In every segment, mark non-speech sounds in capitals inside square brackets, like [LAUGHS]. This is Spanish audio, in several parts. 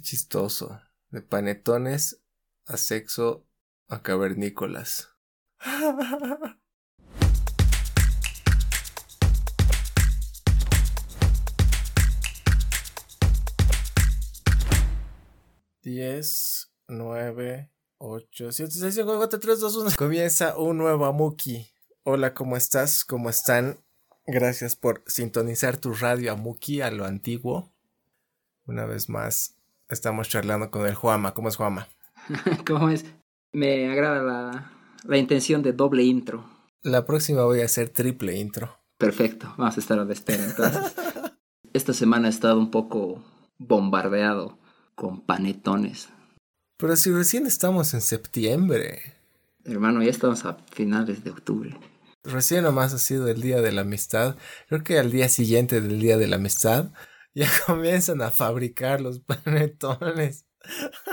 Chistoso. De panetones a sexo a cavernícolas. [LAUGHS] Diez, nueve, ocho, siete, seis, cinco, cuatro, tres, dos, uno. Comienza un nuevo Amuki. Hola, ¿cómo estás? ¿Cómo están? Gracias por sintonizar tu radio Amuki a lo antiguo. Una vez más, estamos charlando con el Juama. ¿Cómo es Juama? [LAUGHS] ¿Cómo es? Me agrada la, la intención de doble intro. La próxima voy a hacer triple intro. Perfecto, vamos a estar a la espera entonces. [LAUGHS] Esta semana he estado un poco bombardeado con panetones. Pero si recién estamos en septiembre. Hermano, ya estamos a finales de octubre. Recién nomás ha sido el día de la amistad. Creo que al día siguiente del día de la amistad ya [LAUGHS] comienzan a fabricar los panetones.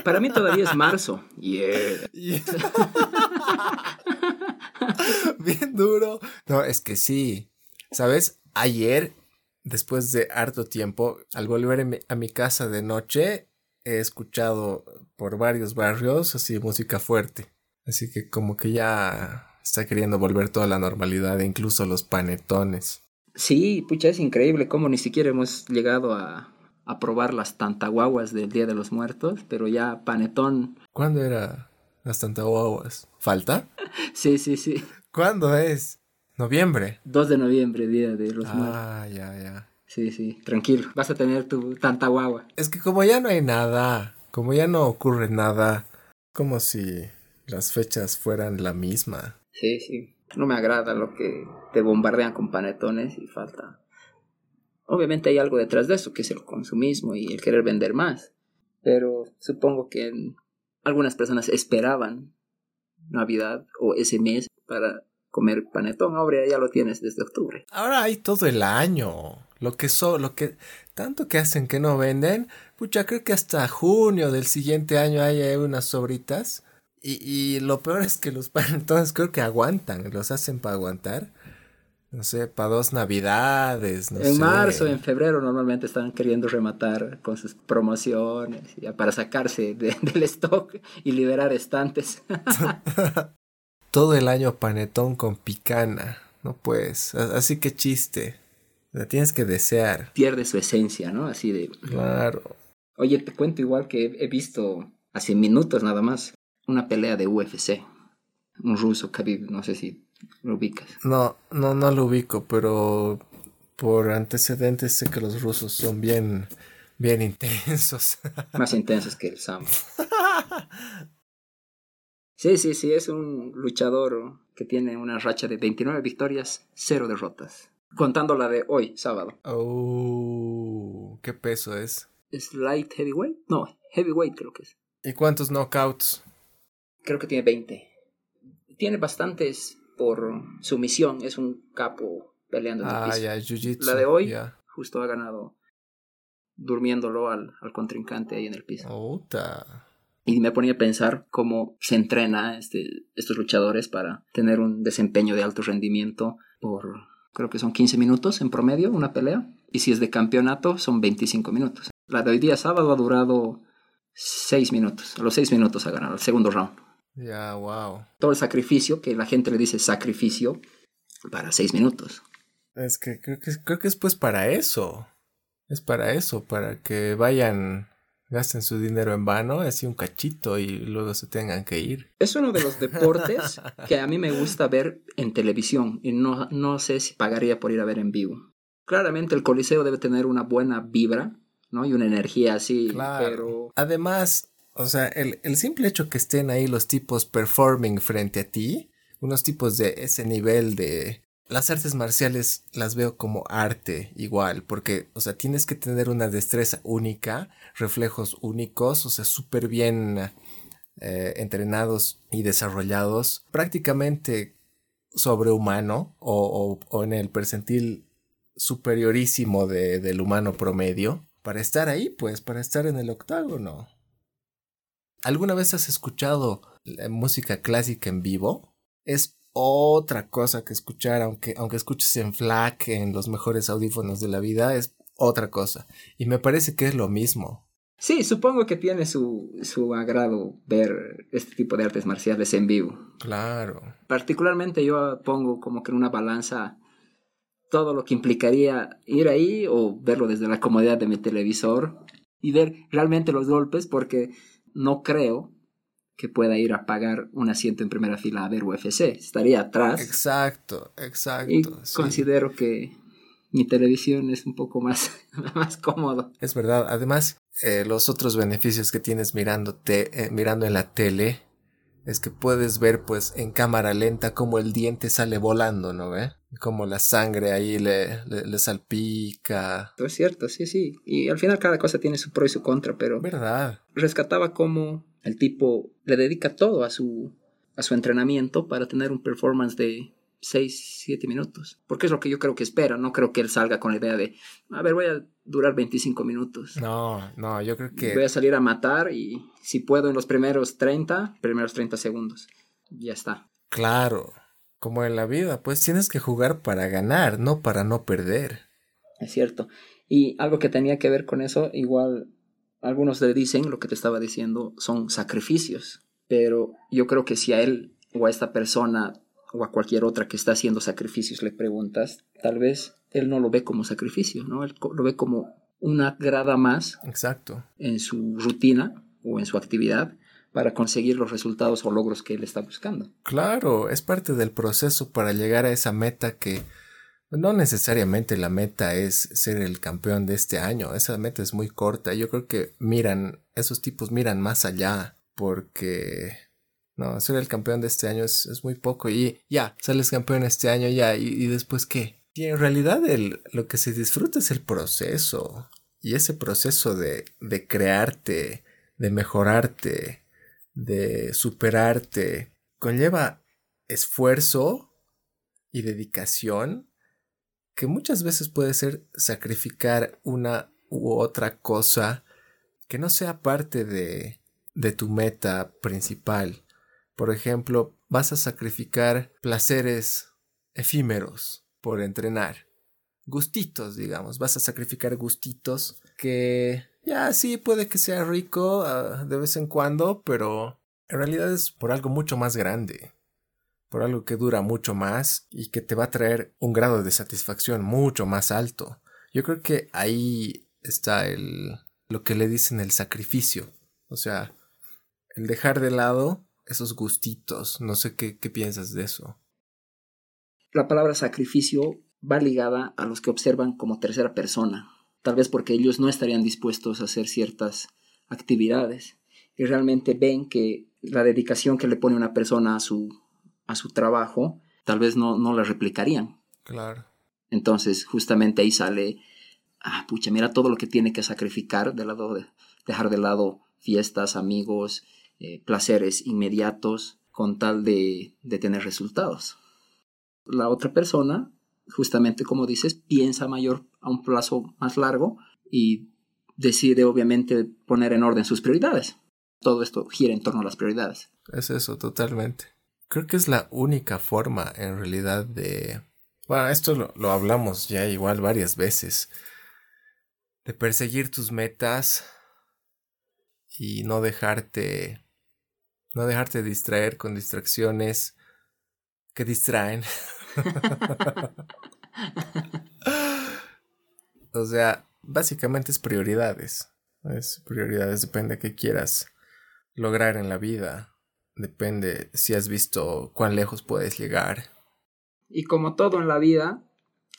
Para mí todavía es marzo. Yeah. [LAUGHS] [LAUGHS] Bien duro. No, es que sí. ¿Sabes? Ayer, después de harto tiempo, al volver a mi casa de noche, he escuchado por varios barrios así música fuerte. Así que como que ya está queriendo volver toda la normalidad, incluso los panetones. Sí, pucha, es increíble cómo ni siquiera hemos llegado a, a probar las tantaguaguas del Día de los Muertos, pero ya panetón. ¿Cuándo era las tantaguaguas? ¿Falta? [LAUGHS] sí, sí, sí. ¿Cuándo es? ¿Noviembre? 2 de noviembre, Día de los Muertos. Ah, ya, ya. Sí, sí, tranquilo. Vas a tener tu tantaguagua. Es que como ya no hay nada, como ya no ocurre nada, como si las fechas fueran la misma. Sí, sí. No me agrada lo que te bombardean con panetones y falta. Obviamente hay algo detrás de eso, que es el consumismo y el querer vender más. Pero supongo que algunas personas esperaban Navidad o ese mes para comer panetón. Ahora ya lo tienes desde octubre. Ahora hay todo el año. Lo que so, lo que tanto que hacen que no venden, pucha, creo que hasta junio del siguiente año hay unas sobritas. Y, y lo peor es que los [LAUGHS] panetones creo que aguantan, los hacen para aguantar. No sé, para dos navidades. No en marzo, en febrero normalmente están queriendo rematar con sus promociones ya para sacarse de, [LAUGHS] del stock y liberar estantes. [LAUGHS] Todo el año panetón con picana. No puedes. Así que chiste. La tienes que desear. Pierde su esencia, ¿no? Así de. Claro. Oye, te cuento igual que he visto hace minutos nada más una pelea de UFC. Un ruso, Khabib, no sé si lo ubicas. No, no, no lo ubico, pero por antecedentes sé que los rusos son bien, bien intensos. [LAUGHS] Más intensos que el Sam. Sí, sí, sí, es un luchador que tiene una racha de 29 victorias, 0 derrotas. Contando la de hoy, sábado. Oh, ¿qué peso es? ¿Es light heavyweight? No, heavyweight creo que es. ¿Y cuántos knockouts? Creo que tiene 20. Tiene bastantes por sumisión, es un capo peleando en ah, ya, jiu-jitsu. La de hoy justo ha ganado durmiéndolo al, al contrincante ahí en el piso. Ota. Y me ponía a pensar cómo se entrena este, estos luchadores para tener un desempeño de alto rendimiento por, creo que son 15 minutos en promedio, una pelea. Y si es de campeonato, son 25 minutos. La de hoy día sábado ha durado 6 minutos. A los 6 minutos ha ganado, el segundo round. Ya, wow. Todo el sacrificio, que la gente le dice sacrificio, para 6 minutos. Es que creo, que creo que es pues para eso. Es para eso, para que vayan gasten su dinero en vano, así un cachito y luego se tengan que ir. Es uno de los deportes [LAUGHS] que a mí me gusta ver en televisión y no, no sé si pagaría por ir a ver en vivo. Claramente el Coliseo debe tener una buena vibra, ¿no? Y una energía así, Claro. pero... Además, o sea, el, el simple hecho que estén ahí los tipos performing frente a ti, unos tipos de ese nivel de... Las artes marciales las veo como arte igual, porque, o sea, tienes que tener una destreza única, reflejos únicos, o sea, súper bien eh, entrenados y desarrollados, prácticamente sobrehumano o, o, o en el percentil superiorísimo de, del humano promedio, para estar ahí, pues, para estar en el octágono. ¿Alguna vez has escuchado la música clásica en vivo? Es otra cosa que escuchar, aunque, aunque escuches en FLAC, en los mejores audífonos de la vida, es otra cosa. Y me parece que es lo mismo. Sí, supongo que tiene su, su agrado ver este tipo de artes marciales en vivo. Claro. Particularmente yo pongo como que en una balanza todo lo que implicaría ir ahí o verlo desde la comodidad de mi televisor y ver realmente los golpes porque no creo que pueda ir a pagar un asiento en primera fila a ver UFC. Estaría atrás. Exacto, exacto. Y considero que mi televisión es un poco más, [LAUGHS] más cómodo. Es verdad. Además, eh, los otros beneficios que tienes mirándote, eh, mirando en la tele es que puedes ver pues en cámara lenta cómo el diente sale volando, ¿no ve? Como la sangre ahí le, le, salpica. Es cierto, sí, sí. Y al final cada cosa tiene su pro y su contra, pero... ¿Verdad? Rescataba como el tipo le dedica todo a su, a su entrenamiento para tener un performance de 6, 7 minutos. Porque es lo que yo creo que espera. No creo que él salga con la idea de, a ver, voy a durar 25 minutos. No, no, yo creo que... Voy a salir a matar y si puedo en los primeros 30, primeros 30 segundos. Ya está. Claro, como en la vida, pues tienes que jugar para ganar, no para no perder. Es cierto. Y algo que tenía que ver con eso, igual algunos le dicen, lo que te estaba diciendo, son sacrificios. Pero yo creo que si a él o a esta persona o a cualquier otra que está haciendo sacrificios le preguntas, tal vez él no lo ve como sacrificio, ¿no? Él lo ve como una grada más Exacto. en su rutina o en su actividad para conseguir los resultados o logros que él está buscando. Claro, es parte del proceso para llegar a esa meta que no necesariamente la meta es ser el campeón de este año, esa meta es muy corta. Yo creo que miran, esos tipos miran más allá porque no, ser el campeón de este año es, muy poco y ya, sales campeón este año ya y, después qué. Y en realidad el, lo que se disfruta es el proceso y ese proceso de, de crearte, de mejorarte, de superarte, conlleva esfuerzo y dedicación que muchas veces puede ser sacrificar una u otra cosa que no sea parte de, de tu meta principal. Por ejemplo, vas a sacrificar placeres efímeros por entrenar. Gustitos, digamos. Vas a sacrificar gustitos que ya sí puede que sea rico ah, de vez en cuando, pero en realidad es por algo mucho más grande por algo que dura mucho más y que te va a traer un grado de satisfacción mucho más alto. Yo creo que ahí está el lo que le dicen el sacrificio. O sea, el dejar de lado esos gustitos. No sé qué, qué piensas de eso. La palabra sacrificio va ligada a los que observan como tercera persona. Tal vez porque ellos no estarían dispuestos a hacer ciertas actividades y realmente ven que la dedicación que le pone una persona a su a su trabajo, tal vez no, no la replicarían. Claro. Entonces, justamente ahí sale, ah, pucha, mira todo lo que tiene que sacrificar, de lado de, dejar de lado fiestas, amigos, eh, placeres inmediatos, con tal de, de tener resultados. La otra persona, justamente como dices, piensa mayor a un plazo más largo y decide obviamente poner en orden sus prioridades. Todo esto gira en torno a las prioridades. Es eso, totalmente. Creo que es la única forma en realidad de... Bueno, esto lo, hablamos ya igual varias veces. De perseguir tus metas y no dejarte... No dejarte distraer con distracciones que distraen. [LAUGHS] [LAUGHS] o sea, básicamente es prioridades. Es prioridades, depende de qué quieras lograr en la vida. Depende si has visto cuán lejos puedes llegar. Y como todo en la vida,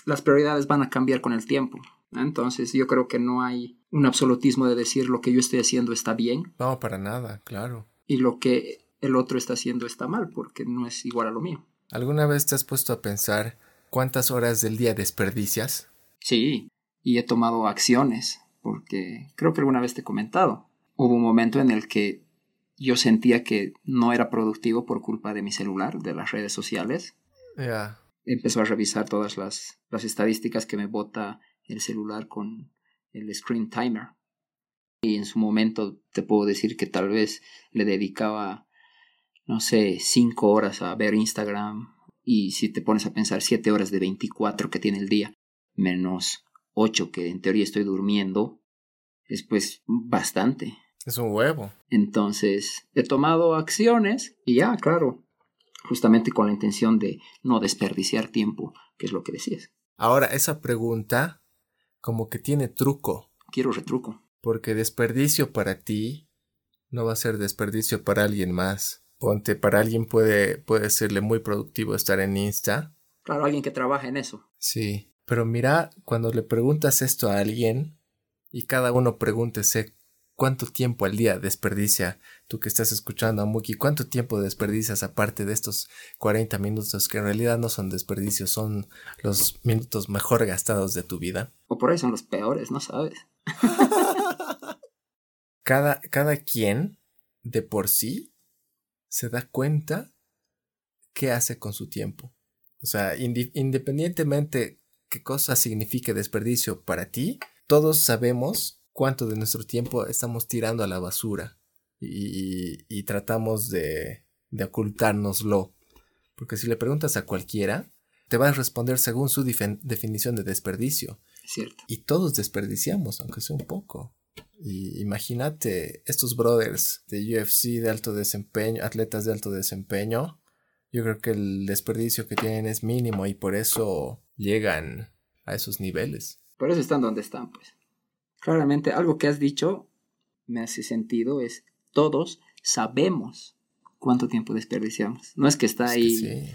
las prioridades van a cambiar con el tiempo. Entonces yo creo que no hay un absolutismo de decir lo que yo estoy haciendo está bien. No, para nada, claro. Y lo que el otro está haciendo está mal, porque no es igual a lo mío. ¿Alguna vez te has puesto a pensar cuántas horas del día desperdicias? Sí, y he tomado acciones, porque creo que alguna vez te he comentado. Hubo un momento en el que yo sentía que no era productivo por culpa de mi celular, de las redes sociales. Ya. Empezó a revisar todas las, las estadísticas que me bota el celular con el screen timer. Y en su momento te puedo decir que tal vez le dedicaba, no sé, cinco horas a ver Instagram. Y si te pones a pensar siete horas de 24 que tiene el día, menos ocho que en teoría estoy durmiendo, es pues bastante. Es un huevo. Entonces, he tomado acciones y ya, claro, justamente con la intención de no desperdiciar tiempo, que es lo que decías. Ahora, esa pregunta como que tiene truco. Quiero retruco. Porque desperdicio para ti no va a ser desperdicio para alguien más. Ponte, para alguien puede, puede serle muy productivo estar en Insta. Claro, alguien que trabaja en eso. Sí, pero mira, cuando le preguntas esto a alguien y cada uno pregúntese cuánto tiempo al día desperdicia tú que estás escuchando a Muki, cuánto tiempo desperdicias aparte de estos 40 minutos que en realidad no son desperdicios, son los minutos mejor gastados de tu vida. O por ahí son los peores, no sabes. [LAUGHS] cada, cada quien de por sí se da cuenta qué hace con su tiempo. O sea, independientemente qué cosa signifique desperdicio para ti, todos sabemos cuánto de nuestro tiempo estamos tirando a la basura y, tratamos de, de ocultárnoslo. Porque si le preguntas a cualquiera, te va a responder según su definición de desperdicio. cierto. Y todos desperdiciamos, aunque sea un poco. Y imagínate estos brothers de UFC de alto desempeño, atletas de alto desempeño. Yo creo que el desperdicio que tienen es mínimo y por eso llegan a esos niveles. Por eso están donde están, pues. Claramente, algo que has dicho me hace sentido es todos sabemos cuánto tiempo desperdiciamos. No es que está ahí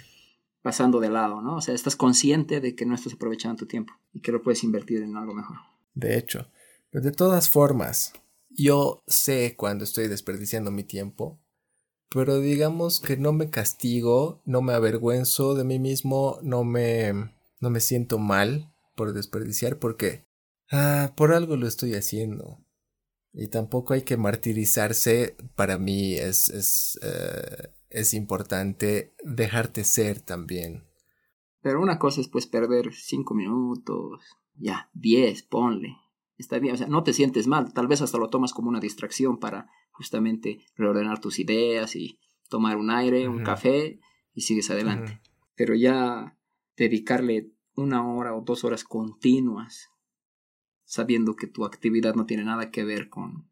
pasando de lado, ¿no? O sea, estás consciente de que no estás aprovechando tu tiempo y que lo puedes invertir en algo mejor. De hecho, pero de todas formas, yo sé cuando estoy desperdiciando mi tiempo, pero digamos que no me castigo, no me avergüenzo de mí mismo, no me, no me siento mal por desperdiciar porque ah, por algo lo estoy haciendo. Y tampoco hay que martirizarse. Para mí es, es, eh, es importante dejarte ser también. Pero una cosa es pues perder cinco minutos, ya, diez, ponle está bien, o sea, no te sientes mal, tal vez hasta lo tomas como una distracción para justamente reordenar tus ideas y tomar un aire, un café y sigues adelante. Pero ya dedicarle una hora o dos horas continuas sabiendo que tu actividad no tiene nada que ver con,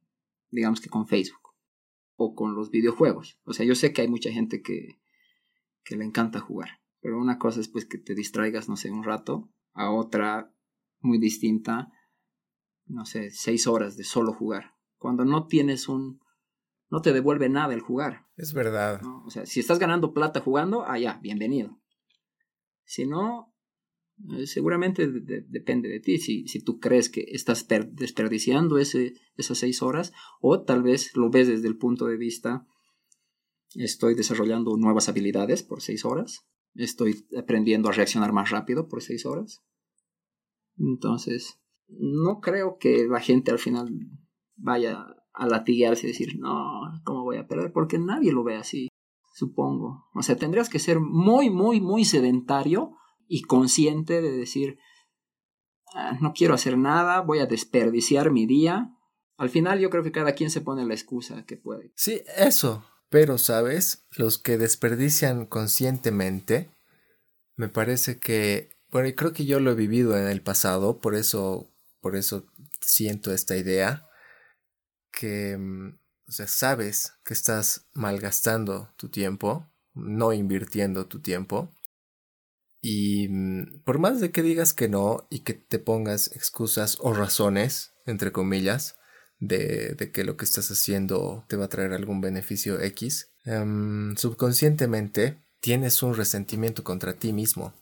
digamos que con Facebook o con los videojuegos. O sea, yo sé que hay mucha gente que, que le encanta jugar, pero una cosa es pues que te distraigas, no sé, un rato, a otra muy distinta no sé, seis horas de solo jugar. Cuando no tienes un... no te devuelve nada el jugar. Es verdad. O sea, si estás ganando plata jugando, ah, ya, bienvenido. Si no, eh, seguramente depende de ti. Si, si tú crees que estás desperdiciando ese, esas seis horas, o tal vez lo ves desde el punto de vista, estoy desarrollando nuevas habilidades por seis horas, estoy aprendiendo a reaccionar más rápido por seis horas. Entonces, no creo que la gente al final vaya a latiguearse y decir, no, ¿cómo voy a perder? Porque nadie lo ve así, supongo. O sea, tendrías que ser muy, muy, muy sedentario y consciente de decir, ah, no quiero hacer nada, voy a desperdiciar mi día. Al final yo creo que cada quien se pone la excusa que puede. Sí, eso. Pero, ¿sabes? Los que desperdician conscientemente, me parece que, bueno, creo que yo lo he vivido en el pasado, por eso por eso siento esta idea que, mm, o sea, sabes que estás malgastando tu tiempo, no invirtiendo tu tiempo. Y mm, por más de que digas que no y que te pongas excusas o razones, entre comillas, de, de que lo que estás haciendo te va a traer algún beneficio X, em, subconscientemente tienes un resentimiento contra ti mismo.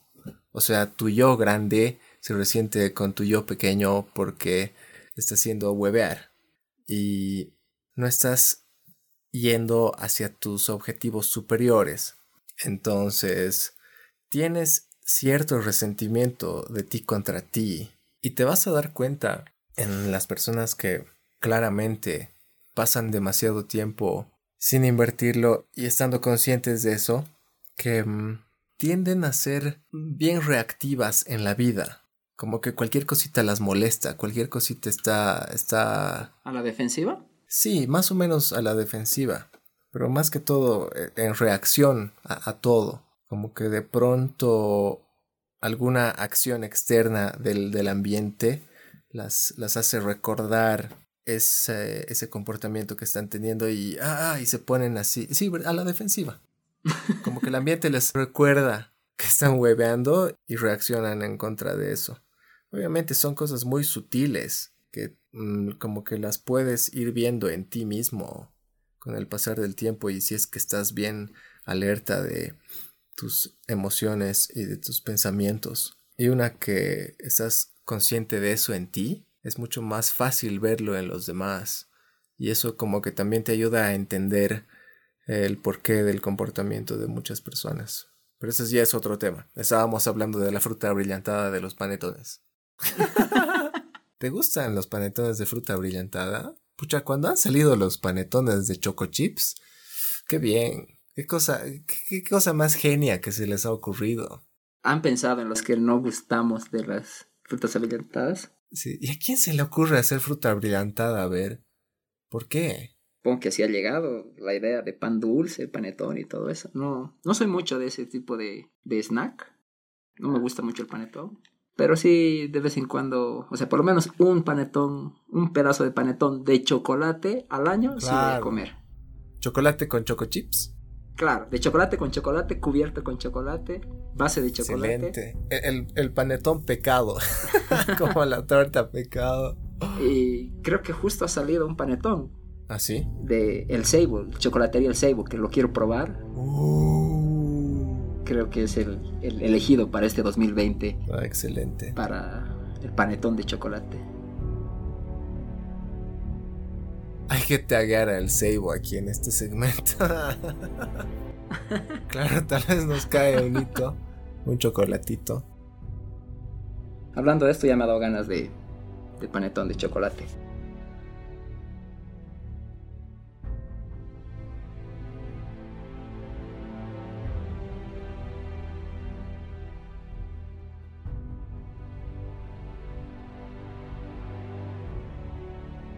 O sea, tu yo grande se resiente con tu yo pequeño porque está haciendo huevear y no estás yendo hacia tus objetivos superiores. Entonces, tienes cierto resentimiento de ti contra ti y te vas a dar cuenta en las personas que claramente pasan demasiado tiempo sin invertirlo y estando conscientes de eso, que mm, tienden a ser bien reactivas en la vida. Como que cualquier cosita las molesta, cualquier cosita está, está... ¿A la defensiva? Sí, más o menos a la defensiva, pero más que todo eh, en reacción a, todo. Como que de pronto alguna acción externa del, del ambiente las, las hace recordar ese, ese comportamiento que están teniendo y, ah, y se ponen así, sí, a la defensiva. Como que el ambiente les recuerda que están hueveando y reaccionan en contra de eso. Obviamente son cosas muy sutiles que mm, como que las puedes ir viendo en ti mismo con el pasar del tiempo y si es que estás bien alerta de tus emociones y de tus pensamientos. Y una que estás consciente de eso en ti, es mucho más fácil verlo en los demás. Y eso como que también te ayuda a entender el porqué del comportamiento de muchas personas. Pero ese ya es otro tema. Estábamos hablando de la fruta brillantada de los panetones. [LAUGHS] ¿Te gustan los panetones de fruta brillantada? Pucha, cuando han salido los panetones de Choco Chips, qué bien. Qué cosa, qué, cosa más genia que se les ha ocurrido. ¿Han pensado en los que no gustamos de las frutas brillantadas? Sí. ¿Y a quién se le ocurre hacer fruta brillantada? A ver. ¿Por qué? Supongo que así ha llegado la idea de pan dulce, panetón y todo eso. No, no soy mucho de ese tipo de, de snack. No me gusta mucho el panetón. Pero sí, de vez en cuando, o sea, por lo menos un panetón, un pedazo de panetón de chocolate al año sí voy a comer. ¿Chocolate con choco chips? Claro, de chocolate con chocolate, cubierto con chocolate, base de chocolate. Excelente. El, el panetón pecado, [LAUGHS] como la torta pecado. Y creo que justo ha salido un panetón. ¿Ah, sí? De El Sable, chocolatería El Sable, que lo quiero probar. Uh creo que es el, elegido para este 2020. Ah, excelente. Para el panetón de chocolate. Hay que taguear al Seibo aquí en este segmento. [LAUGHS] claro, tal vez nos cae un hito, un chocolatito. Hablando de esto, ya me ha dado ganas de, de panetón de chocolate.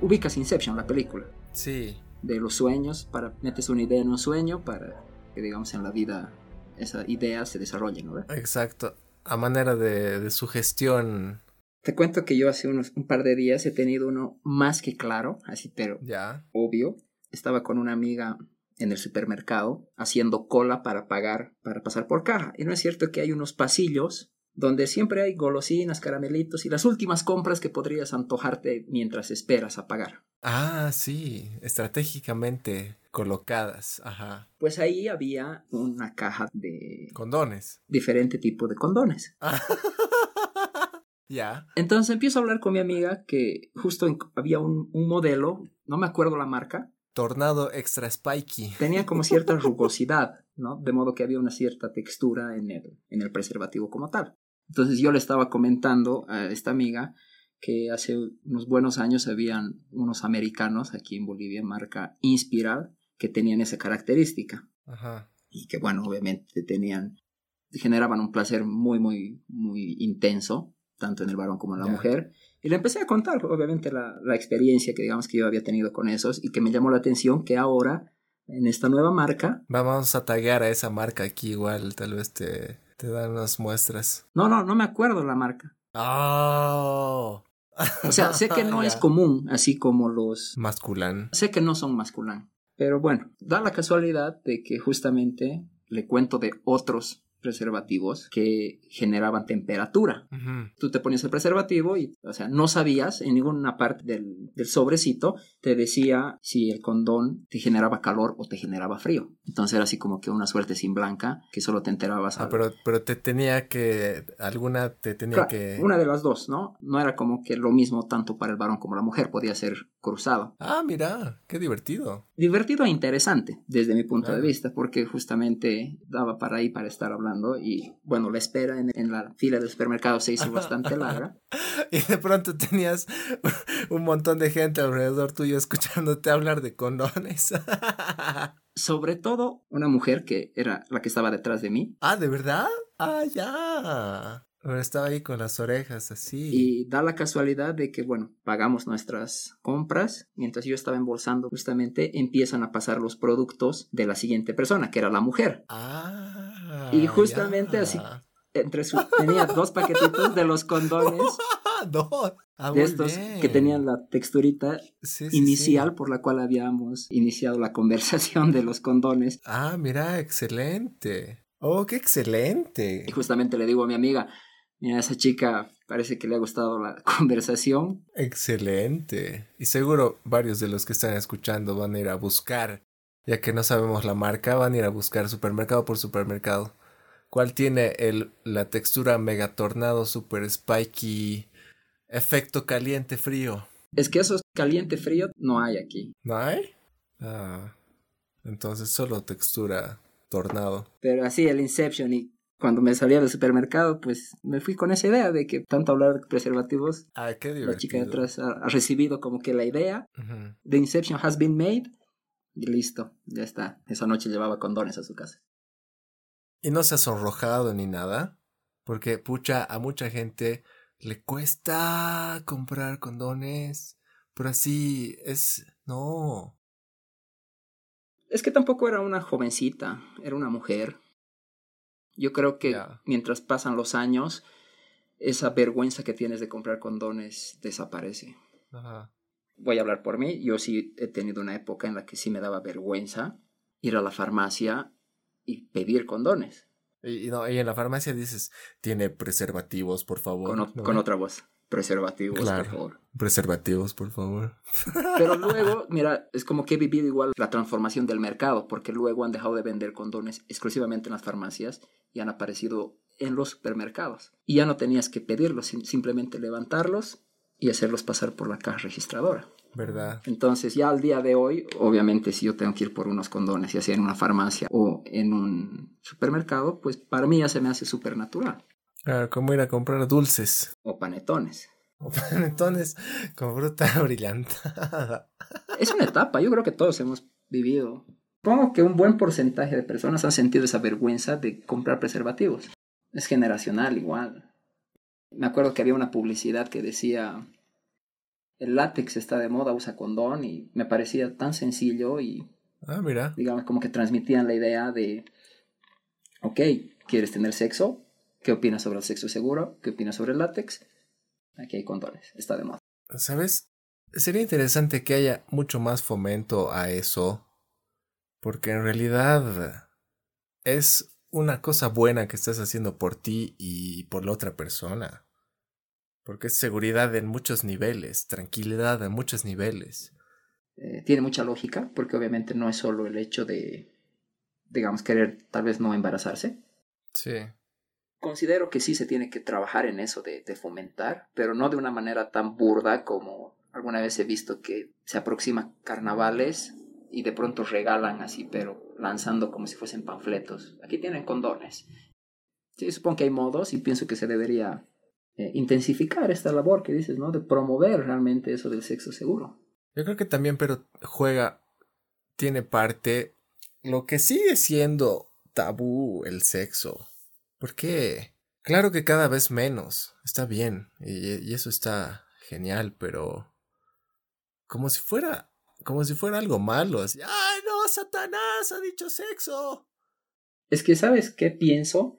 Ubicas Inception, la película. Sí. De los sueños, para metes una idea en un sueño para que, digamos, en la vida esa idea se desarrolle, ¿no? Exacto. A manera de, de sugestión. Te cuento que yo hace unos un par de días he tenido uno más que claro, así, pero ya. obvio. Estaba con una amiga en el supermercado haciendo cola para pagar, para pasar por caja. Y no es cierto que hay unos pasillos donde siempre hay golosinas, caramelitos y las últimas compras que podrías antojarte mientras esperas a pagar. Ah, sí, estratégicamente colocadas, ajá. Pues ahí había una caja de... Condones. Diferente tipo de condones. [LAUGHS] Ya. Entonces empiezo a hablar con mi amiga que justo había un, modelo, no me acuerdo la marca, Tornado Extra Spiky. Tenía como [LAUGHS] cierta rugosidad, ¿no? De modo que había una cierta textura en el, en el preservativo como tal. Entonces yo le estaba comentando a esta amiga que hace unos buenos años habían unos americanos aquí en Bolivia, marca Inspiral, que tenían esa característica. Ajá. Y que bueno, obviamente tenían, generaban un placer muy, muy, muy intenso, tanto en el varón como en la mujer. Y le empecé a contar, obviamente, la, la experiencia que digamos que yo había tenido con esos y que me llamó la atención que ahora, en esta nueva marca... Vamos a taggear a esa marca aquí igual, tal vez te te dan las muestras. No, no, no me acuerdo la marca. Oh. O sea, sé que [LAUGHS] no es común, así como los... Masculán. Sé que no son masculán. Pero bueno, da la casualidad de que justamente le cuento de otros preservativos que generaban temperatura. Tú te ponías el preservativo y, o sea, no sabías en ninguna parte del, del, sobrecito, te decía si el condón te generaba calor o te generaba frío. Entonces era así como que una suerte sin blanca que solo te enterabas. Ah, pero, pero te tenía que, alguna te tenía que... Una de las dos, ¿no? No era como que lo mismo tanto para el varón como la mujer, podía ser cruzado. Ah, mira, qué divertido. Divertido e interesante desde mi punto de vista, porque justamente daba para ahí para estar hablando y bueno, la espera en, la fila del supermercado se hizo bastante larga. [LAUGHS] y de pronto tenías un montón de gente alrededor tuyo escuchándote hablar de condones. [LAUGHS] Sobre todo una mujer que era la que estaba detrás de mí. Ah, ¿de verdad? Ah, ya. estaba ahí con las orejas así. Y da la casualidad de que, bueno, pagamos nuestras compras. Mientras yo estaba embolsando, justamente empiezan a pasar los productos de la siguiente persona, que era la mujer. Ah. y justamente así, entre tenía dos paquetitos de los condones [LAUGHS] no. Ah, de estos que tenían la texturita inicial por la cual habíamos iniciado la conversación de los condones. Ah, mira, excelente. Oh, qué excelente. Y justamente le digo a mi amiga, mira, esa chica parece que le ha gustado la [LAUGHS] conversación. Excelente. Y seguro varios de los que están escuchando van a ir a buscar, ya que no sabemos la marca, van a ir a buscar supermercado por supermercado. ¿Cuál tiene el, la textura mega tornado super spiky efecto caliente frío? Es que eso caliente frío no hay aquí. ¿No hay? Ah, entonces solo textura tornado. Pero así el Inception y cuando me salía del supermercado, pues me fui con esa idea de que tanto hablar de preservativos, ah, qué la chica de atrás ha, recibido como que la idea de Inception has been made y listo, ya está. Esa noche llevaba condones a su casa. ¿Y no se ha sonrojado ni nada? Porque, pucha, a mucha gente le cuesta comprar condones. Pero así es... No. Es que tampoco era una jovencita, era una mujer. Yo creo que mientras pasan los años, esa vergüenza que tienes de comprar condones desaparece. Ajá. Voy a hablar por mí. Yo sí he tenido una época en la que sí me daba vergüenza ir a la farmacia y pedir condones. Y, no, y en la farmacia dices, tiene preservativos, por favor. Con, otra voz. Preservativos, por favor. Preservativos, por favor. Pero [LAUGHS] luego, mira, es como que he vivido igual la transformación del mercado, porque luego han dejado de vender condones exclusivamente en las farmacias y han aparecido en los supermercados. Y ya no tenías que pedirlos, simplemente levantarlos y hacerlos pasar por la caja registradora. ¿Verdad? Entonces, ya al día de hoy, obviamente, si yo tengo que ir por unos condones, ya sea en una farmacia o en un supermercado, pues para mí ya se me hace súper natural. Claro, como ir a comprar dulces. O panetones. O [LAUGHS] panetones con fruta [LAUGHS] brillantada. Es una etapa, yo creo que todos hemos vivido. Supongo que un buen porcentaje de personas han sentido esa vergüenza de comprar preservativos. Es generacional igual. Me acuerdo que había una publicidad que decía el látex está de moda, usa condón y me parecía tan sencillo y... Ah, mira. Digamos, como que transmitían la idea de, ok, ¿quieres tener sexo? ¿Qué opinas sobre el sexo seguro? ¿Qué opinas sobre el látex? Aquí hay condones, está de moda. ¿Sabes? Sería interesante que haya mucho más fomento a eso, porque en realidad es una cosa buena que estás haciendo por ti y por la otra persona. Porque es seguridad en muchos niveles, tranquilidad en muchos niveles. Eh, tiene mucha lógica, porque obviamente no es solo el hecho de, digamos, querer tal vez no embarazarse. Sí. Considero que sí se tiene que trabajar en eso de, de fomentar, pero no de una manera tan burda como alguna vez he visto que se aproxima carnavales y de pronto regalan así, pero lanzando como si fuesen panfletos. Aquí tienen condones. Sí, supongo que hay modos y pienso que se debería eh, intensificar esta labor que dices, ¿no? De promover realmente eso del sexo seguro. Yo creo que también, pero juega, tiene parte lo que sigue siendo tabú el sexo. ¿Por qué? Claro que cada vez menos, está bien, y, eso está genial, pero como si fuera, como si fuera algo malo, así, ¡ay no, Satanás ha dicho sexo! Es que, ¿sabes qué pienso?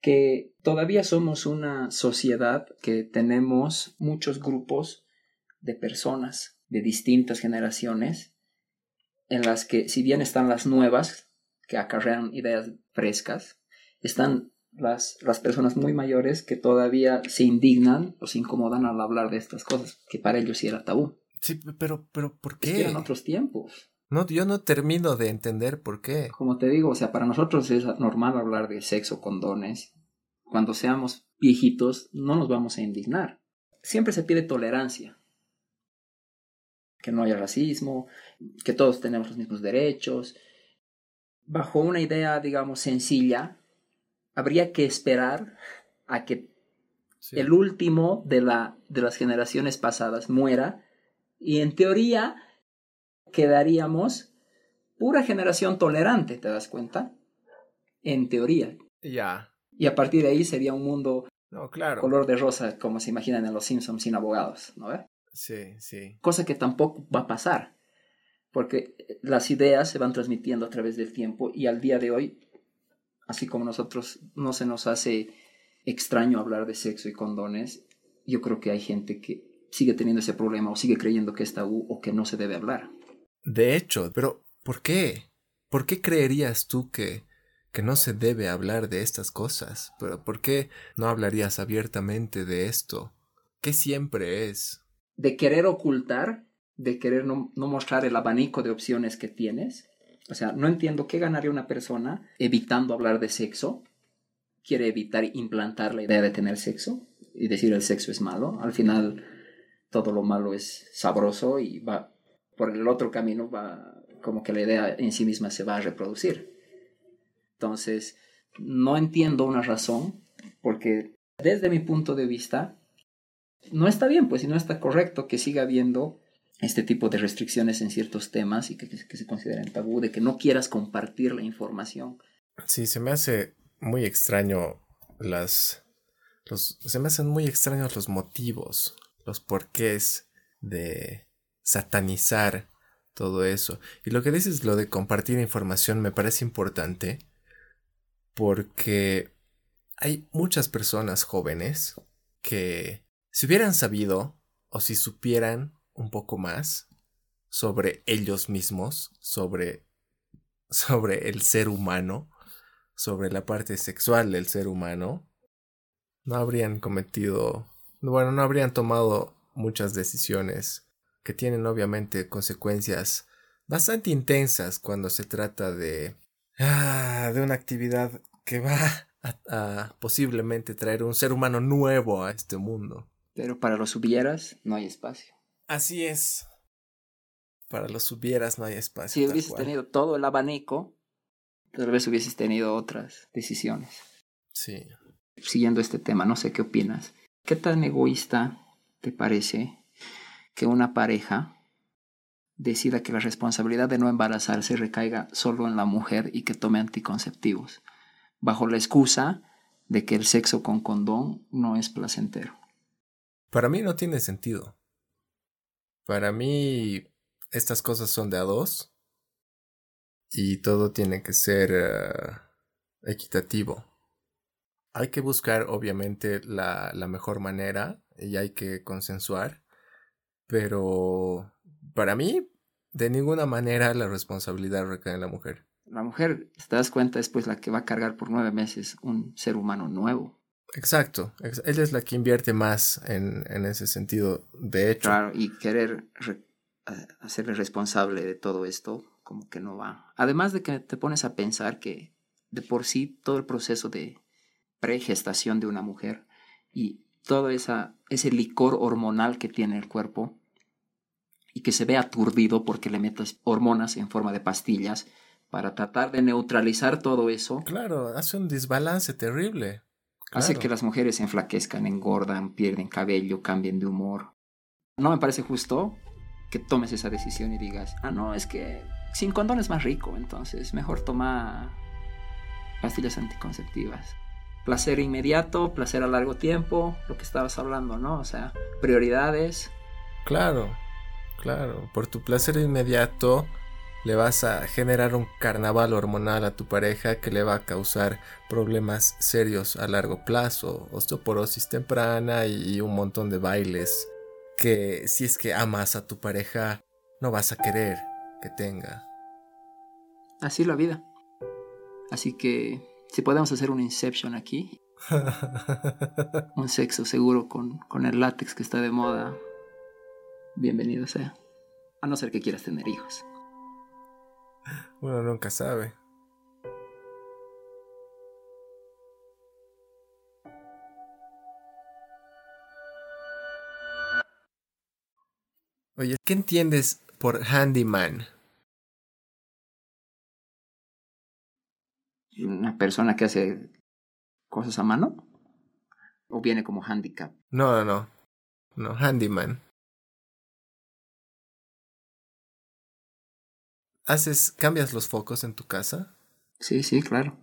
Que todavía somos una sociedad que tenemos muchos grupos de personas de distintas generaciones en las que si bien están las nuevas que acarrean ideas frescas, están las, las personas muy mayores que todavía se indignan o se incomodan al hablar de estas cosas, que para ellos sí era tabú. Sí, pero, pero ¿por qué? eran otros tiempos. No, yo no termino de entender por qué. Como te digo, o sea, para nosotros es normal hablar de sexo, condones. Cuando seamos viejitos, no nos vamos a indignar. Siempre se pide tolerancia. Que no haya racismo, que todos tenemos los mismos derechos. Bajo una idea, digamos, sencilla, habría que esperar a que el último de, la, de las generaciones pasadas muera y en teoría quedaríamos pura generación tolerante, ¿te das cuenta? En teoría. Ya. Y a partir de ahí sería un mundo no, claro. color de rosa, como se imaginan en Los Simpsons sin abogados, ¿no ve? Sí, sí. Cosa que tampoco va a pasar, porque las ideas se van transmitiendo a través del tiempo y al día de hoy, así como nosotros no se nos hace extraño hablar de sexo y condones, yo creo que hay gente que sigue teniendo ese problema o sigue creyendo que es tabú o que no se debe hablar. De hecho, pero ¿por qué? ¿Por qué creerías tú que, que no se debe hablar de estas cosas? ¿Pero por qué no hablarías abiertamente de esto? ¿Qué siempre es? De querer ocultar, de querer no, no mostrar el abanico de opciones que tienes. O sea, no entiendo qué ganaría una persona evitando hablar de sexo. Quiere evitar implantar la idea de tener sexo y decir el sexo es malo. Al final todo lo malo es sabroso y va por el otro camino va como que la idea en sí misma se va a reproducir. Entonces, no entiendo una razón porque desde mi punto de vista no está bien, pues, y no está correcto que siga habiendo este tipo de restricciones en ciertos temas y que, que, se consideren tabú, de que no quieras compartir la información. Sí, se me hace muy extraño las... Los, se me hacen muy extraños los motivos, los porqués de satanizar todo eso. Y lo que dices, lo de compartir información, me parece importante porque hay muchas personas jóvenes que si hubieran sabido o si supieran un poco más sobre ellos mismos, sobre, [LAUGHS] sobre el ser humano, sobre la parte sexual del ser humano, no habrían cometido, bueno, no habrían tomado muchas decisiones que tienen obviamente consecuencias bastante intensas cuando se trata de, ah, de una actividad que va [LAUGHS] a, posiblemente traer un ser humano nuevo a este mundo. Pero para los hubieras no hay espacio. Así es. Para los hubieras no hay espacio. Si hubieses tenido todo el abanico, tal vez hubieses tenido otras decisiones. Sí. Siguiendo este tema, no sé qué opinas. ¿Qué tan egoísta te parece que una pareja decida que la responsabilidad de no embarazarse recaiga solo en la mujer y que tome anticonceptivos, bajo la excusa de que el sexo con condón no es placentero. Para mí no tiene sentido. Para mí estas cosas son de a dos y todo tiene que ser eh, equitativo. Hay que buscar obviamente la, la mejor manera y hay que consensuar pero para mí, de ninguna manera la responsabilidad recae en la mujer. La mujer, te das cuenta, es pues la que va a cargar por nueve meses un ser humano nuevo. Exacto, ella es la que invierte más en, en ese sentido, de hecho. Claro, y querer hacerle responsable de todo esto, como que no va. Además de que te pones a pensar que de por sí todo el proceso de pregestación de una mujer y todo esa, ese licor hormonal que tiene el cuerpo y que se ve aturdido porque le metes hormonas en forma de pastillas para tratar de neutralizar todo eso. Claro, hace un desbalance terrible. Hace que las mujeres se enflaquezcan, engordan, pierden cabello, cambien de humor. No me parece justo que tomes esa decisión y digas, ah, no, es que sin condón es más rico, entonces mejor toma pastillas anticonceptivas. Placer inmediato, placer a largo tiempo, lo que estabas hablando, ¿no? O sea, prioridades. Claro, Claro, por tu placer inmediato le vas a generar un carnaval hormonal a tu pareja que le va a causar problemas serios a largo plazo, osteoporosis temprana y un montón de bailes que si es que amas a tu pareja no vas a querer que tenga. Así la vida. Así que si podemos hacer un Inception aquí, [LAUGHS] un sexo seguro con, con el látex que está de moda, bienvenido sea. A no ser que quieras tener hijos. Uno nunca sabe. Oye, ¿qué entiendes por handyman? ¿Una persona que hace cosas a mano? ¿O viene como handicap? No, no, no. No, handyman. Haces, cambias los focos en tu casa. Sí, sí, claro.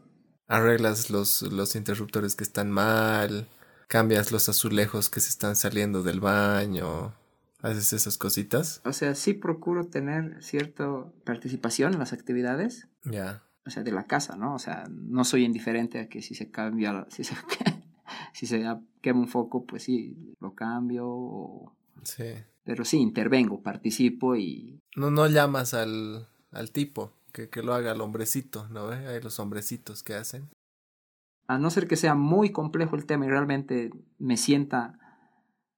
Arreglas los, los interruptores que están mal, cambias los azulejos que se están saliendo del baño, haces esas cositas. O sea, sí procuro tener cierta participación en las actividades. Ya. O sea, de la casa, ¿no? O sea, no soy indiferente a que si se cambia, si se, [LAUGHS] si se quema un foco, pues sí, lo cambio. Sí. Pero sí, intervengo, participo y... No, no llamas al, al tipo que, que, lo haga el hombrecito, ¿no? Hay los hombrecitos que hacen. A no ser que sea muy complejo el tema y realmente me sienta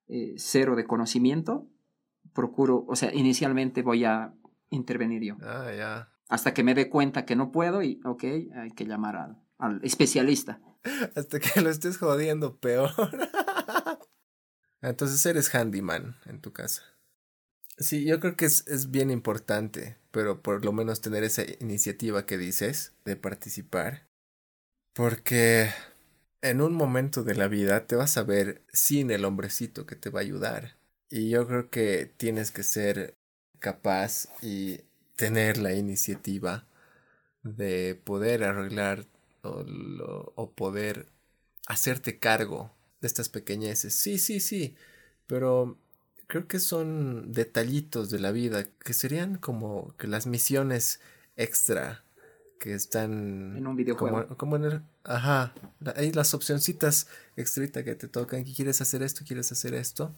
eh, cero de conocimiento, procuro, o sea, inicialmente voy a intervenir yo. Ah, ya. Hasta que me dé cuenta que no puedo y, ok, hay que llamar al, al especialista. [LAUGHS] Hasta que lo estés jodiendo peor. [LAUGHS] Entonces eres handyman en tu casa. Sí, yo creo que es, es, bien importante, pero por lo menos tener esa iniciativa que dices de participar. Porque en un momento de la vida te vas a ver sin el hombrecito que te va a ayudar. Y yo creo que tienes que ser capaz y tener la iniciativa de poder arreglar o, o poder hacerte cargo de estas pequeñeces. Sí, sí, sí, pero creo que son detallitos de la vida que serían como que las misiones extra que están en un videojuego. Como, en el, ajá, hay las opcioncitas extra que te tocan, que quieres hacer esto, quieres hacer esto.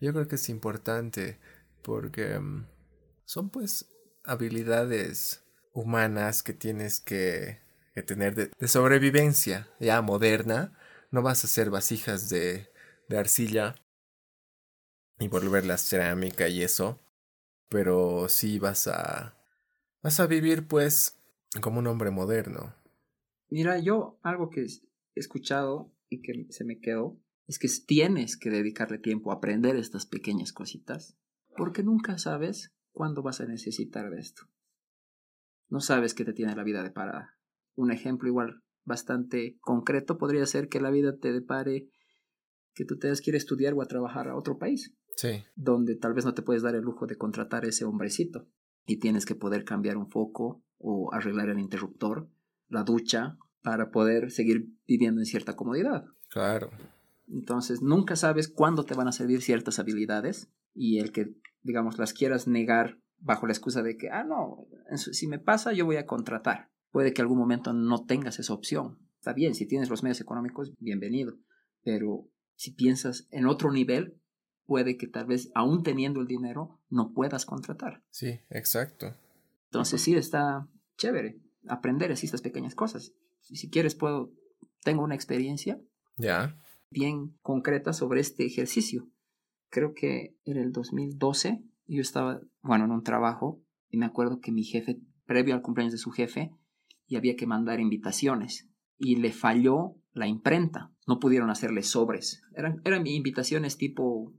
Yo creo que es importante porque um, son pues habilidades humanas que tienes que, que tener de, de, sobrevivencia ya moderna. No vas a hacer vasijas de, de arcilla y volverlas cerámica y eso, pero sí vas a vas a vivir pues como un hombre moderno. Mira, yo algo que he escuchado y que se me quedó es que tienes que dedicarle tiempo a aprender estas pequeñas cositas, porque nunca sabes cuándo vas a necesitar de esto. No sabes qué te tiene la vida de parada. Un ejemplo igual bastante concreto podría ser que la vida te depare que tú tengas que a estudiar o a trabajar a otro país. Sí. Donde tal vez no te puedes dar el lujo de contratar a ese hombrecito y tienes que poder cambiar un foco o arreglar el interruptor, la ducha, para poder seguir viviendo en cierta comodidad. Claro. Entonces, nunca sabes cuándo te van a servir ciertas habilidades y el que, digamos, las quieras negar bajo la excusa de que, ah, no, si me pasa, yo voy a contratar. Puede que algún momento no tengas esa opción. Está bien, si tienes los medios económicos, bienvenido. Pero si piensas en otro nivel, puede que tal vez, aún teniendo el dinero, no puedas contratar. Sí, exacto. Entonces sí está chévere aprender así estas pequeñas cosas. Si quieres puedo, tengo una experiencia. Ya. Bien concreta sobre este ejercicio. Creo que era el 2012. Yo estaba, bueno, en un trabajo y me acuerdo que mi jefe, previo al cumpleaños de su jefe, y había que mandar invitaciones y le falló la imprenta. No pudieron hacerle sobres. Eran, eran invitaciones tipo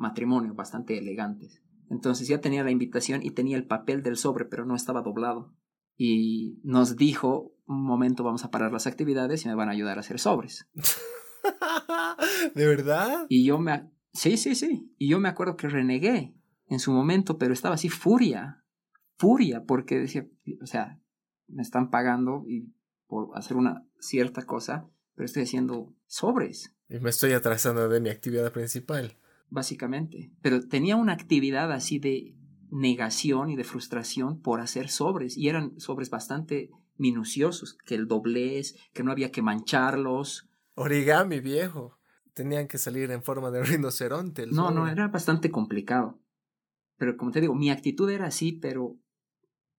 matrimonio, bastante elegantes. Entonces ya tenía la invitación y tenía el papel del sobre, pero no estaba doblado. Y nos dijo, un momento vamos a parar las actividades y me van a ayudar a hacer sobres. [LAUGHS] ¿De verdad? Y yo me... Sí, sí, sí. Y yo me acuerdo que renegué en su momento, pero estaba así furia, furia, porque decía, o sea, me están pagando y por hacer una cierta cosa, pero estoy haciendo sobres. Y me estoy atrasando de mi actividad principal básicamente. Pero tenía una actividad así de negación y de frustración por hacer sobres, y eran sobres bastante minuciosos, que el doblez, que no había que mancharlos. Origami viejo. Tenían que salir en forma de [LAUGHS] rinoceronte. no, no, era bastante complicado. Pero como te digo, mi actitud era así, pero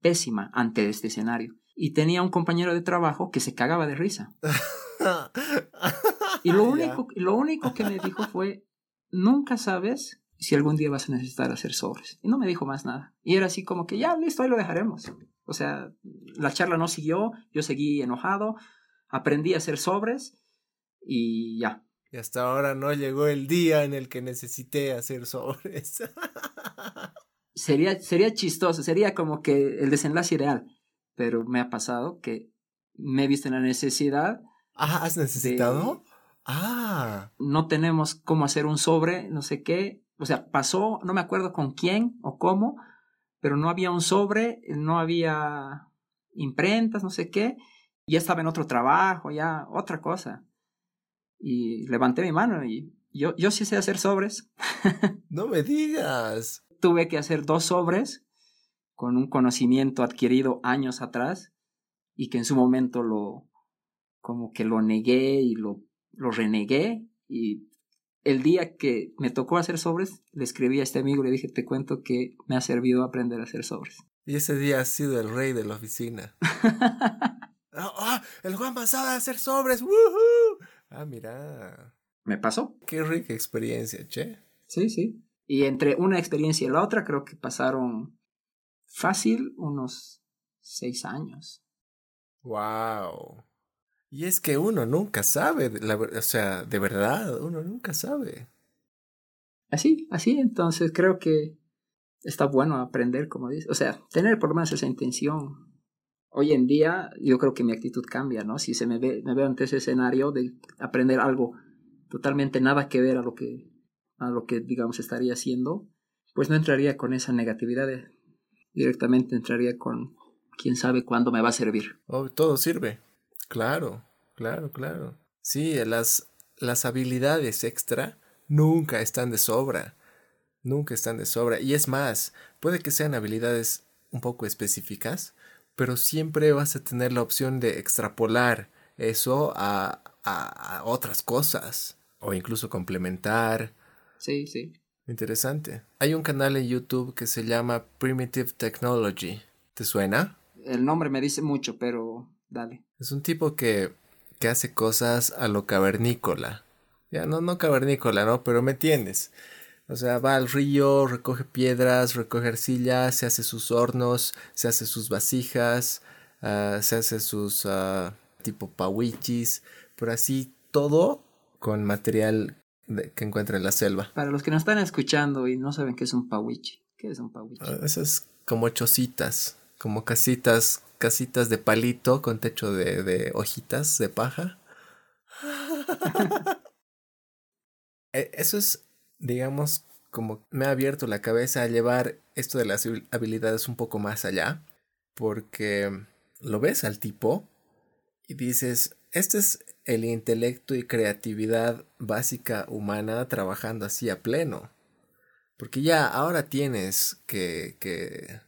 pésima ante este escenario. Y tenía un compañero de trabajo que se cagaba de risa. [LAUGHS] y lo único, lo único que me dijo fue, nunca sabes si algún día vas a necesitar hacer sobres. Y no me dijo más nada. Y era así como que ya, listo, ahí lo dejaremos. O sea, la charla no siguió, yo seguí enojado, aprendí a hacer sobres y ya. Y hasta ahora no llegó el día en el que necesité hacer sobres. [LAUGHS] sería, sería chistoso, sería como que el desenlace ideal. Pero me ha pasado que me he visto en la necesidad. Ah, ¿has necesitado? Ah. No tenemos cómo hacer un sobre, no sé qué. O sea, pasó, no me acuerdo con quién o cómo, pero no había un sobre, no había imprentas, no sé qué. Ya estaba en otro trabajo, ya otra cosa. Y levanté mi mano y yo, yo sí sé hacer sobres. [LAUGHS] no me digas. Tuve que hacer dos sobres con un conocimiento adquirido años atrás y que en su momento lo como que lo negué y lo lo renegué y el día que me tocó hacer sobres, le escribí a este amigo y le dije, te cuento que me ha servido aprender a hacer sobres. Y ese día ha sido el rey de la oficina. [LAUGHS] ¡Ah! el Juan sabe hacer sobres. ¡Woohoo! Ah, mira. ¿Me pasó? Qué rica experiencia, che. Sí, sí. Y entre una experiencia y la otra creo que pasaron fácil unos seis años. Wow. Y es que uno nunca sabe, la, o sea, de verdad, uno nunca sabe. Así, así, entonces creo que está bueno aprender, como dices, o sea, tener por lo menos esa intención. Hoy en día yo creo que mi actitud cambia, ¿no? Si se me ve, me veo ante ese escenario de aprender algo totalmente nada que ver a lo que, a lo que digamos estaría haciendo, pues no entraría con esa negatividad, directamente entraría con quién sabe cuándo me va a servir. Oh, todo sirve. Claro, claro, claro. Sí, las, las habilidades extra nunca están de sobra. Nunca están de sobra. Y es más, puede que sean habilidades un poco específicas, pero siempre vas a tener la opción de extrapolar eso a, a, otras cosas. O incluso complementar. Sí, sí. Interesante. Hay un canal en YouTube que se llama Primitive Technology. ¿Te suena? El nombre me dice mucho, pero dale. Es un tipo que, que hace cosas a lo cavernícola. Ya, no, no cavernícola, ¿no? Pero me entiendes. O sea, va al río, recoge piedras, recoge arcilla, se hace sus hornos, se hace sus vasijas, ah, se hace sus uh, tipo pawichis, pero así todo con material que encuentra en la selva. Para los que nos están escuchando y no saben qué es un pawichi, ¿qué es un pawichi? Uh, esas como chocitas, como casitas, casitas de palito con techo de, de hojitas de paja. [LAUGHS] E, eso es digamos, como me ha abierto la cabeza a llevar esto de las habilidades un poco más allá, porque lo ves al tipo y dices, este es el intelecto y creatividad básica humana trabajando así a pleno. Porque ya ahora tienes que, que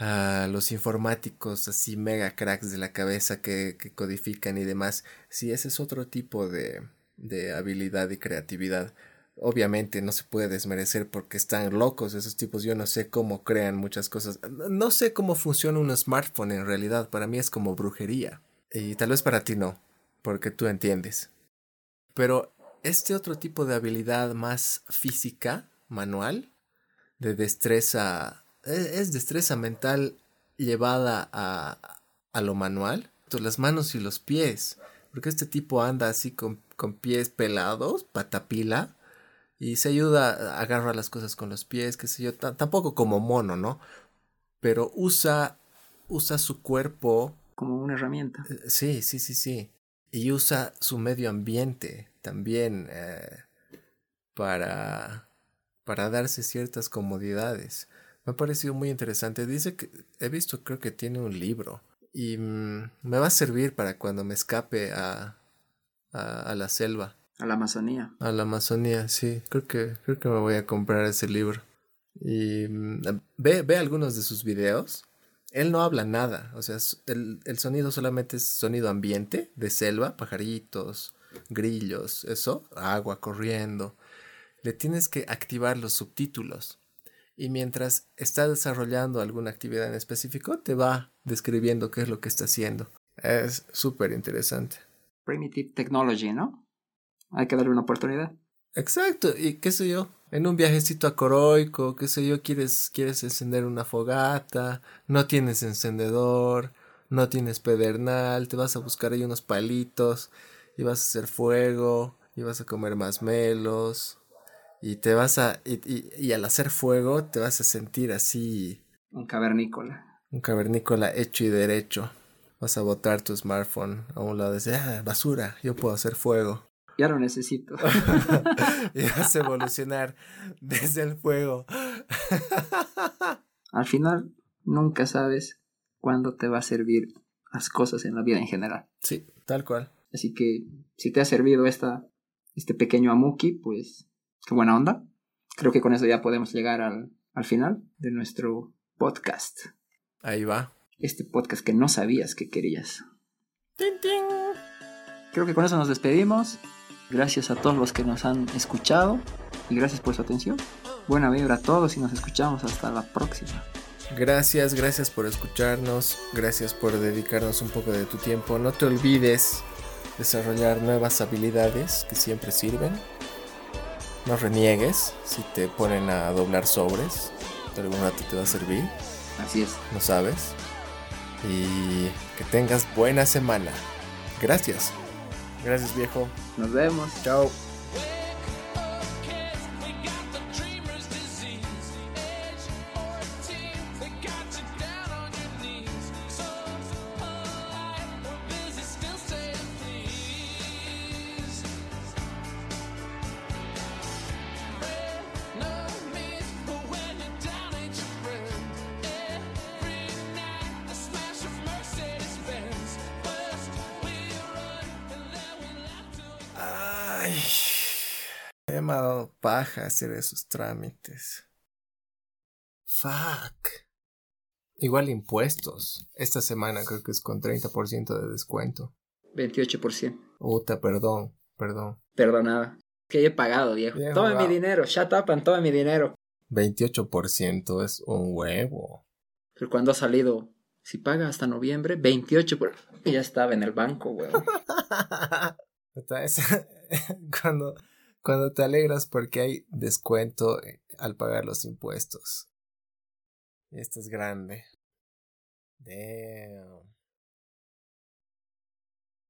a los informáticos así mega cracks de la cabeza que, que codifican y demás, si ese es otro tipo de, de habilidad y creatividad obviamente no se puede desmerecer porque están locos esos tipos. Yo no sé cómo crean muchas cosas. No sé cómo funciona un smartphone en realidad. Para mí es como brujería. Y tal vez para ti no, porque tú entiendes. Pero este otro tipo de habilidad más física, manual, de destreza, es destreza mental llevada a, a lo manual. Las manos y los pies. Porque este tipo anda así con, con pies pelados, patapila y se ayuda a agarrar las cosas con los pies, qué sé yo, tampoco como mono, ¿no? Pero usa, usa su cuerpo. Como una herramienta. Eh, sí, sí, sí, sí. Y usa su medio ambiente también eh, para, para darse ciertas comodidades. Me ha parecido muy interesante. Dice que he visto, creo que tiene un libro. Y mm, me va a servir para cuando me escape a, a la selva. A la Amazonía. A la Amazonía, sí. Creo que, creo que me voy a comprar ese libro. Y mm, ve, ve algunos de sus videos. Él no habla nada. O sea, el, el sonido solamente es sonido ambiente, de selva, pajaritos, grillos, eso, agua corriendo. Le tienes que activar los subtítulos. Y mientras está desarrollando alguna actividad en específico, te va describiendo qué es lo que está haciendo. Es súper interesante. Primitive Technology, ¿no? hay que darle una oportunidad. Exacto, y qué sé yo, en un viajecito a Coroico, qué sé yo, quieres, quieres encender una fogata, no tienes encendedor, no tienes pedernal, te vas a buscar ahí unos palitos y vas a hacer fuego y vas a comer más melos y te vas a, y, y, al hacer fuego te vas a sentir así. Un cavernícola. Un cavernícola hecho y derecho. Vas a botar tu smartphone a un lado y decir, ah, basura, yo puedo hacer fuego. Ya lo necesito. [LAUGHS] [LAUGHS] y vas a evolucionar desde el fuego. [LAUGHS] Al final, nunca sabes cuándo te va a servir las cosas en la vida en general. Sí, tal cual. Así que si te ha servido esta, este pequeño amuki, pues qué buena onda. Creo que con eso ya podemos llegar al, al final de nuestro podcast. Ahí va. Este podcast que no sabías que querías. ¡Tin, tin! creo que con eso nos despedimos. Gracias a todos los que nos han escuchado y gracias por su atención. Buena vibra a todos y nos escuchamos hasta la próxima. Gracias, gracias por escucharnos, gracias por dedicarnos un poco de tu tiempo. No te olvides desarrollar nuevas habilidades que siempre sirven. No reniegues si te ponen a doblar sobres, de algún rato te va a servir. Así es. No sabes. Y que tengas buena semana. Gracias. Gracias viejo. Nos vemos. Chao. Hacer esos trámites. Fuck. Igual impuestos. Esta semana creo que es con 30% de descuento. 28%. Puta, perdón, perdón. Perdonada. Que he pagado, viejo. Viejo, toma mi dinero. Shut up and toma mi dinero. 28% es un huevo. Pero cuando ha salido, si paga hasta noviembre, 28%. Por... Y ya estaba en el banco, [LAUGHS] es- [LAUGHS] cuando, cuando te alegras porque hay descuento eh, al pagar los impuestos. Y esto es grande. Damn.